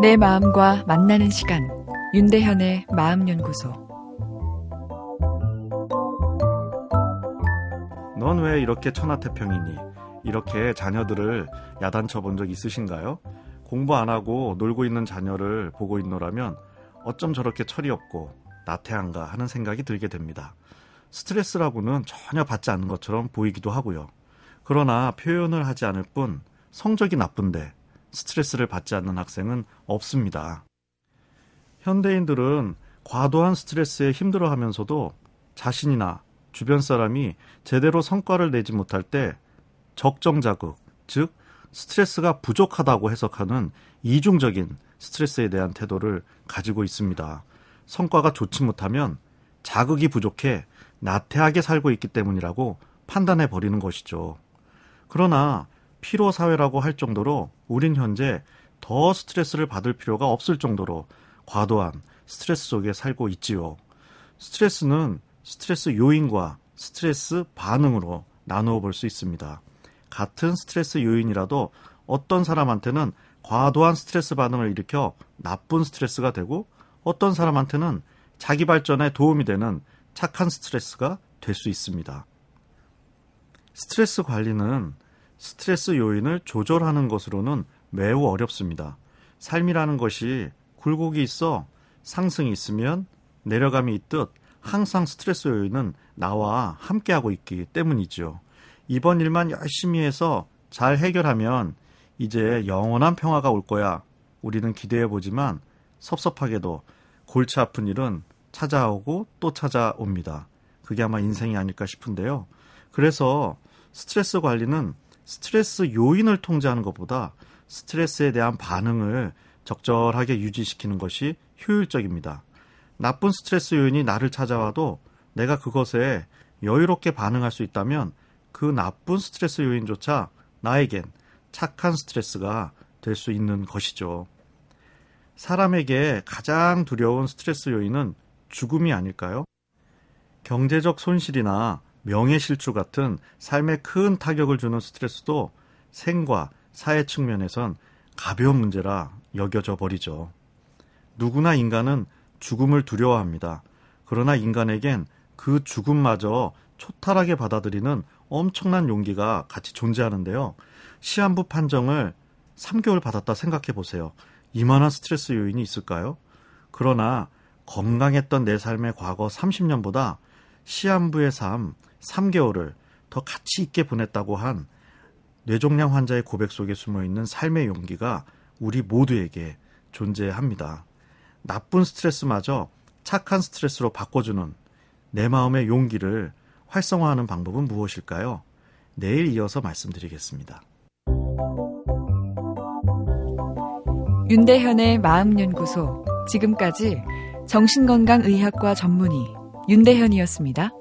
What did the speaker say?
내 마음과 만나는 시간 윤대현의 마음연구소 넌 왜 이렇게 천하태평이니? 이렇게 자녀들을 야단쳐 본 적 있으신가요? 공부 안 하고 놀고 있는 자녀를 보고 있노라면 어쩜 저렇게 철이 없고 나태한가 하는 생각이 들게 됩니다. 스트레스라고는 전혀 받지 않는 것처럼 보이기도 하고요. 그러나 표현을 하지 않을 뿐 성적이 나쁜데 스트레스를 받지 않는 학생은 없습니다. 현대인들은 과도한 스트레스에 힘들어 하면서도 자신이나 주변 사람이 제대로 성과를 내지 못할 때 적정 자극, 즉 스트레스가 부족하다고 해석하는 이중적인 스트레스에 대한 태도를 가지고 있습니다. 성과가 좋지 못하면 자극이 부족해 나태하게 살고 있기 때문이라고 판단해 버리는 것이죠. 그러나 피로 사회라고 할 정도로 우린 현재 더 스트레스를 받을 필요가 없을 정도로 과도한 스트레스 속에 살고 있지요. 스트레스는 스트레스 요인과 스트레스 반응으로 나누어 볼 수 있습니다. 같은 스트레스 요인이라도 어떤 사람한테는 과도한 스트레스 반응을 일으켜 나쁜 스트레스가 되고 어떤 사람한테는 자기 발전에 도움이 되는 착한 스트레스가 될 수 있습니다. 스트레스 관리는 스트레스 요인을 조절하는 것으로는 매우 어렵습니다. 삶이라는 것이 굴곡이 있어 상승이 있으면 내려감이 있듯 항상 스트레스 요인은 나와 함께하고 있기 때문이죠. 이번 일만 열심히 해서 잘 해결하면 이제 영원한 평화가 올 거야. 우리는 기대해 보지만 섭섭하게도 골치 아픈 일은 찾아오고 또 찾아옵니다. 그게 아마 인생이 아닐까 싶은데요. 그래서 스트레스 관리는 스트레스 요인을 통제하는 것보다 스트레스에 대한 반응을 적절하게 유지시키는 것이 효율적입니다. 나쁜 스트레스 요인이 나를 찾아와도 내가 그것에 여유롭게 반응할 수 있다면 그 나쁜 스트레스 요인조차 나에겐 착한 스트레스가 될 수 있는 것이죠. 사람에게 가장 두려운 스트레스 요인은 죽음이 아닐까요? 경제적 손실이나 명예 실추 같은 삶에 큰 타격을 주는 스트레스도 생과 사회 측면에선 가벼운 문제라 여겨져 버리죠. 누구나 인간은 죽음을 두려워합니다. 그러나 인간에겐 그 죽음마저 초탈하게 받아들이는 엄청난 용기가 같이 존재하는데요. 시한부 판정을 3개월 받았다 생각해 보세요. 이만한 스트레스 요인이 있을까요? 그러나 건강했던 내 삶의 과거 30년보다 시한부의 삶 3개월을 더 가치 있게 보냈다고 한 뇌종양 환자의 고백 속에 숨어 있는 삶의 용기가 우리 모두에게 존재합니다. 나쁜 스트레스마저 착한 스트레스로 바꿔주는 내 마음의 용기를 활성화하는 방법은 무엇일까요? 내일 이어서 말씀드리겠습니다. 윤대현의 마음연구소. 지금까지 정신건강의학과 전문의 윤대현이었습니다.